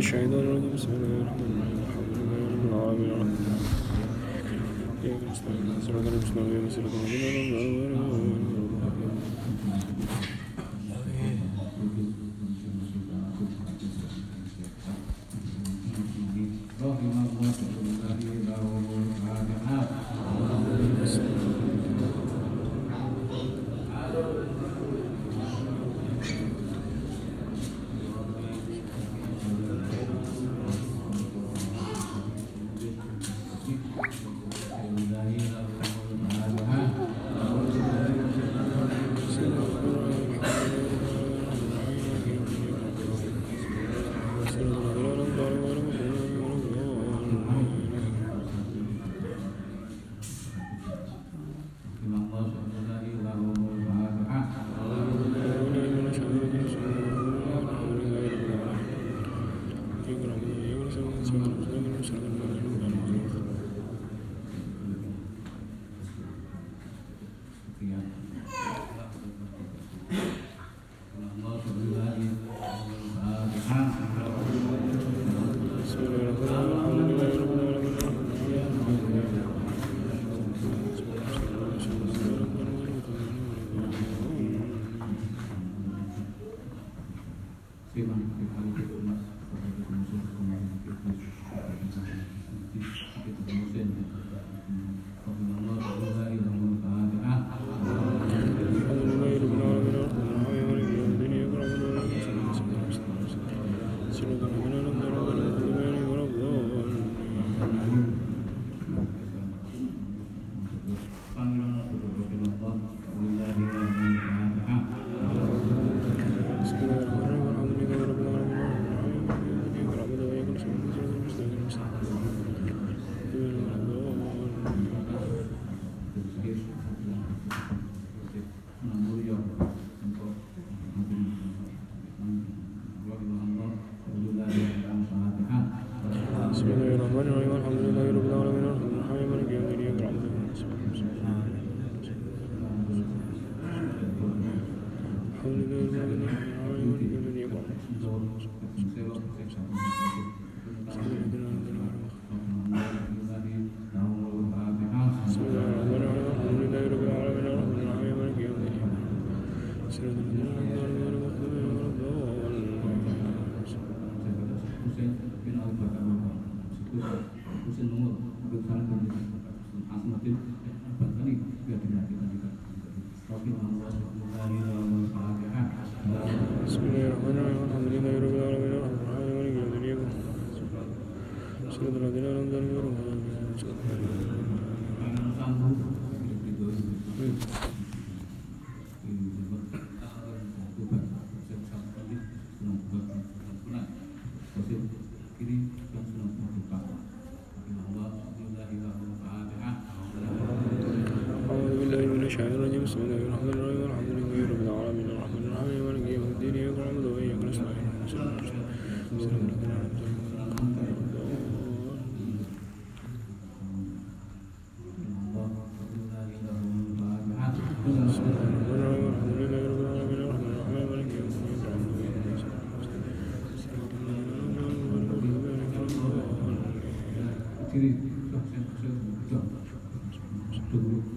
谁呢 المسلمين والحمد لله والحمد لله رب العالمين الرحمن الرحيم مالك يوم الدين اياك نعبد واياك نستعين اهدنا الصراط المستقيم Thank you.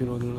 you know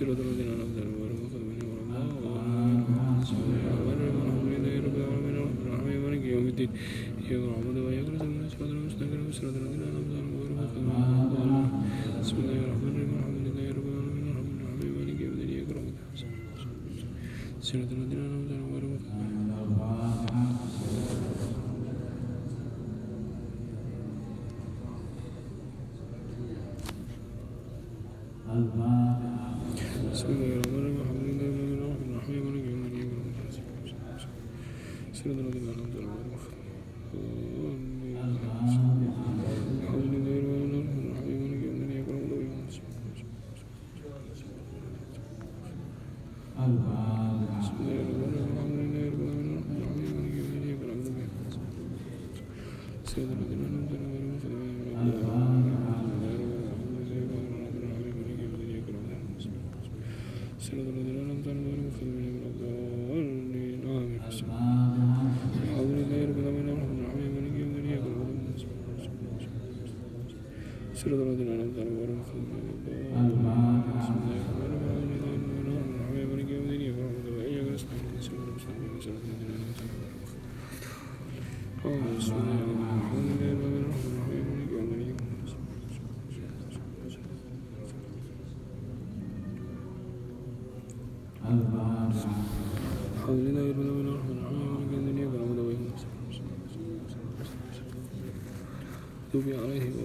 صراط الذين أنعمت عليهم غير المغضوب عليهم ولا الضالين يوم الدين إياك نعبد وإياك نستعين صراط المستقيم صراط الذين أنعمت عليهم غير المغضوب عليهم ولا الضالين بسم الله الرحمن الرحيم الحمد لله رب العالمين الرحمن الرحيم مالك يوم الدين إياك نعبد صراط الذين 0 de to be honest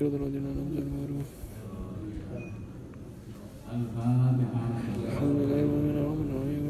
سيرة الذين أنعمت عليهم الحمد لله ومن الرحمن الرحيم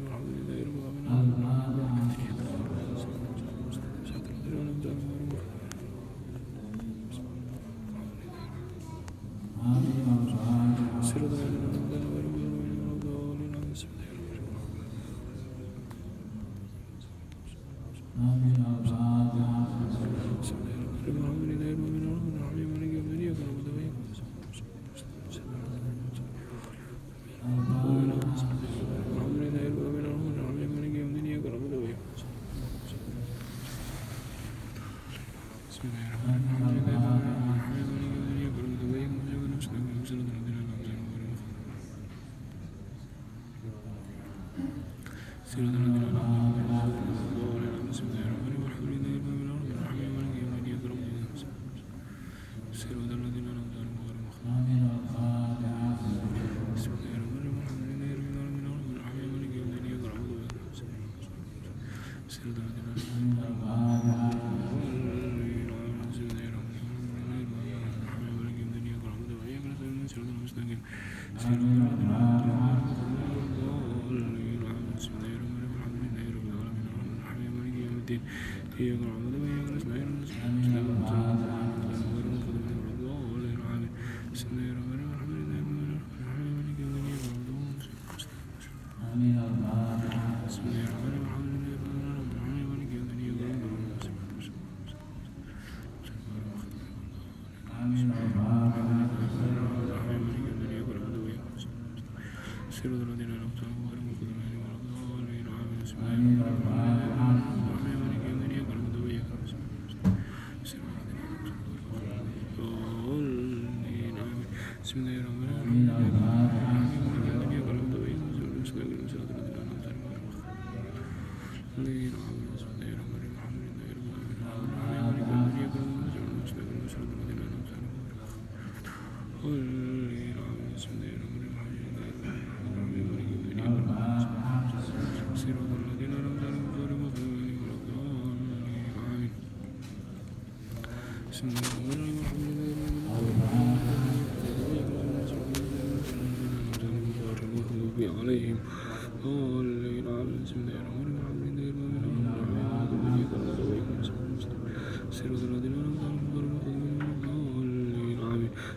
Amen. you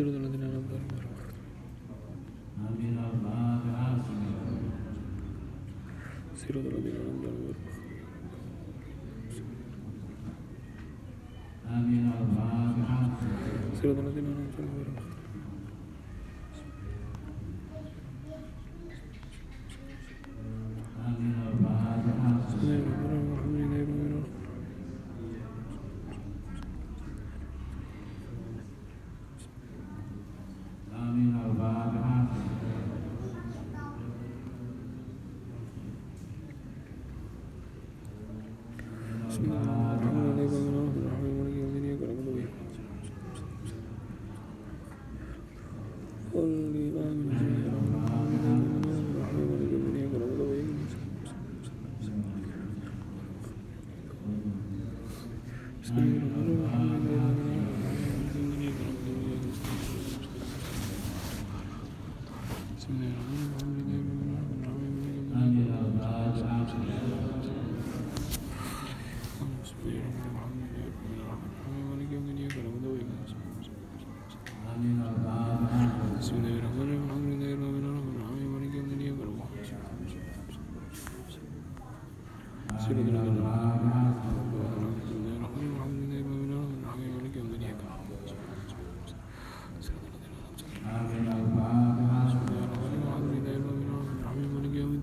Sirotul Adina Ramdhan Barakat Sirotul Adina Ramdhan Barakat Sirotul Adina Ramdhan Barakat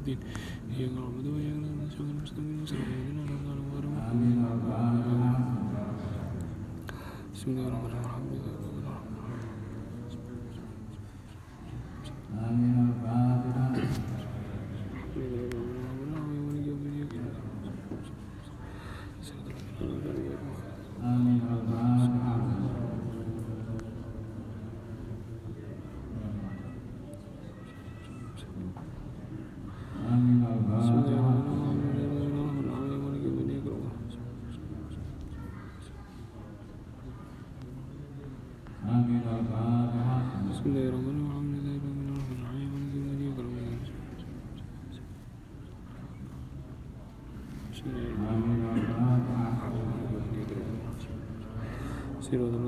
din yang ngalamu yang nasional mustahil sebagai orang orang orang orang Gracias.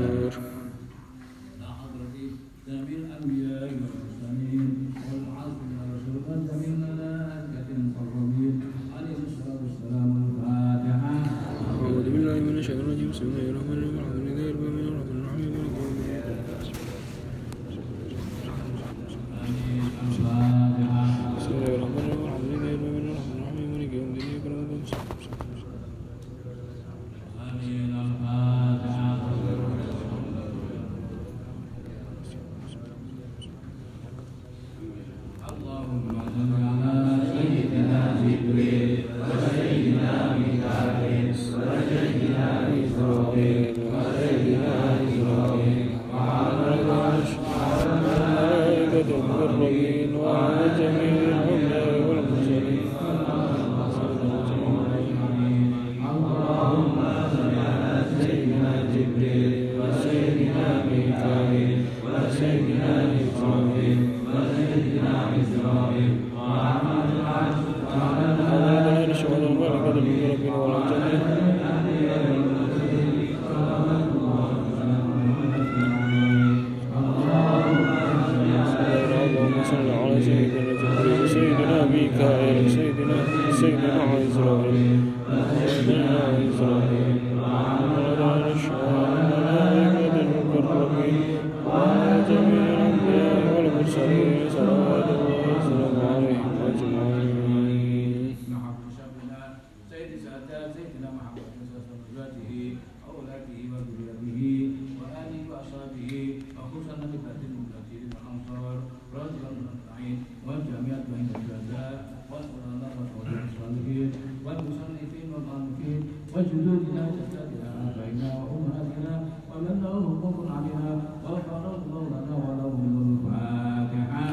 وقف عليها غفر الله لنا ولهم الفاتحة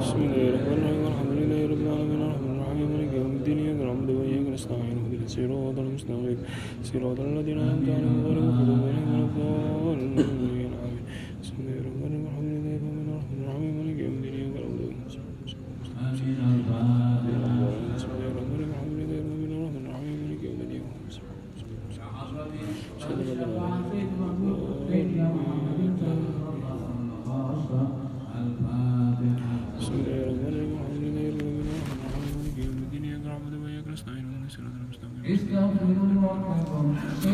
بسم الله الرحمن الرحيم الحمد لله رب العالمين الرحمن الرحيم مالك يوم الدين إياك نعبد وإياك نستعين اهدنا الصراط المستقيم صراط الذين أنعمت عليهم غير المغضوب عليهم ولا الضالين آمين بسم الله الرحمن الرحيم Mm.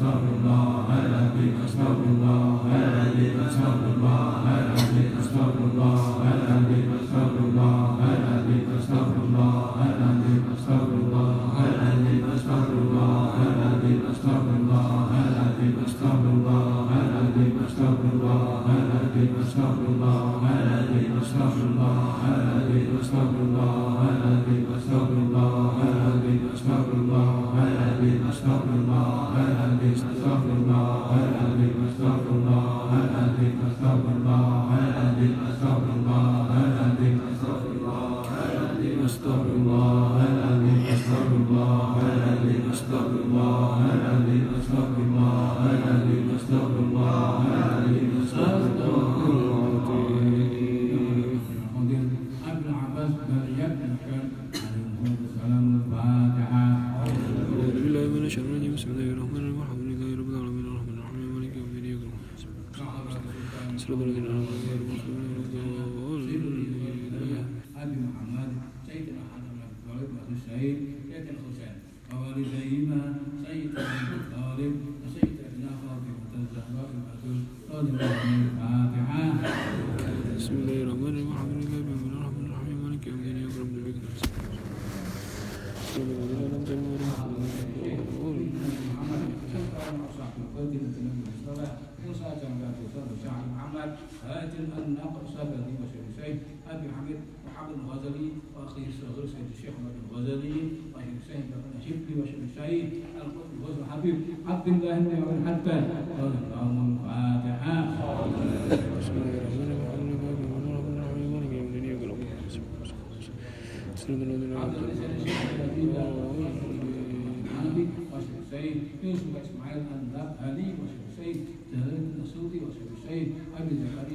استغفر الله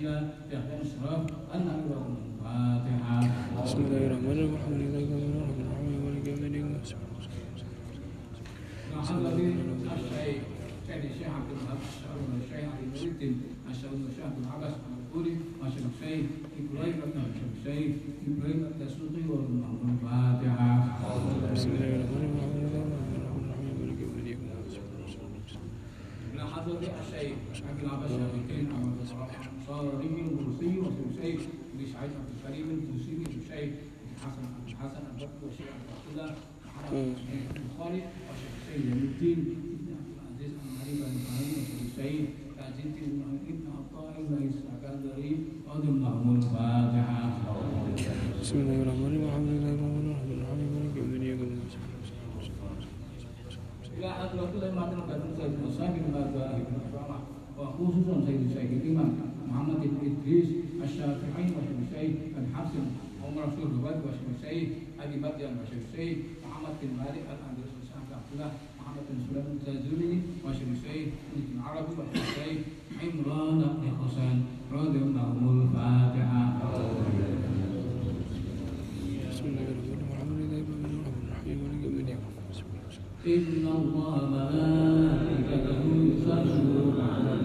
بسم الله الرحمن الرحيم الحمد لله رب إلى إحدى الأشراف أن أقرأ الفاتحة. بسم الله الرحمن الرحيم. الحمد لله رب العالمين. مالك يوم الدين. الشيخ الشيخ عبد الوهاب الشعرون الشيخ علي بن الدين الشعرون الشيخ عبد العباس المنصوري وشيخ الشيخ إبراهيم بن الشيخ إبراهيم الدسوقي والفاتحه بسم الله الرحمن الرحيم. حضرة الشيخ عبد العباس الشيخ صار رجل بروسي وثلثي مش عايز عبد الكريم البروسي مش شايف الحسن عبد الحسن البكر وشيخ عبد الله البخاري وشيخ زين الدين ابن عبد العزيز الغريب البخاري وشيخ سعيد عزيزتي ابن عطاء ابن السكندري رضي الله عنه الفاتحه بسم الله الرحمن الرحيم الحمد لله رب العالمين الرحمن مالك يوم الدين إلى آخر وقت لما تنقل سيدنا صاحب ما وخصوصا سيد الشيخ الإمام محمد بن إدريس الشافعي وشمسي بن حسن عمر رسول الزبير وشمسي أبي مريم وشمسي محمد بن مالك الأندلس بن عبد الله محمد بن سلام الجزري وشمسي بن عربي وشمسي عمران بن حسين رضي الله عنه الفاتحة. إن الله ملائكته يصلون على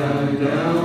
down, down.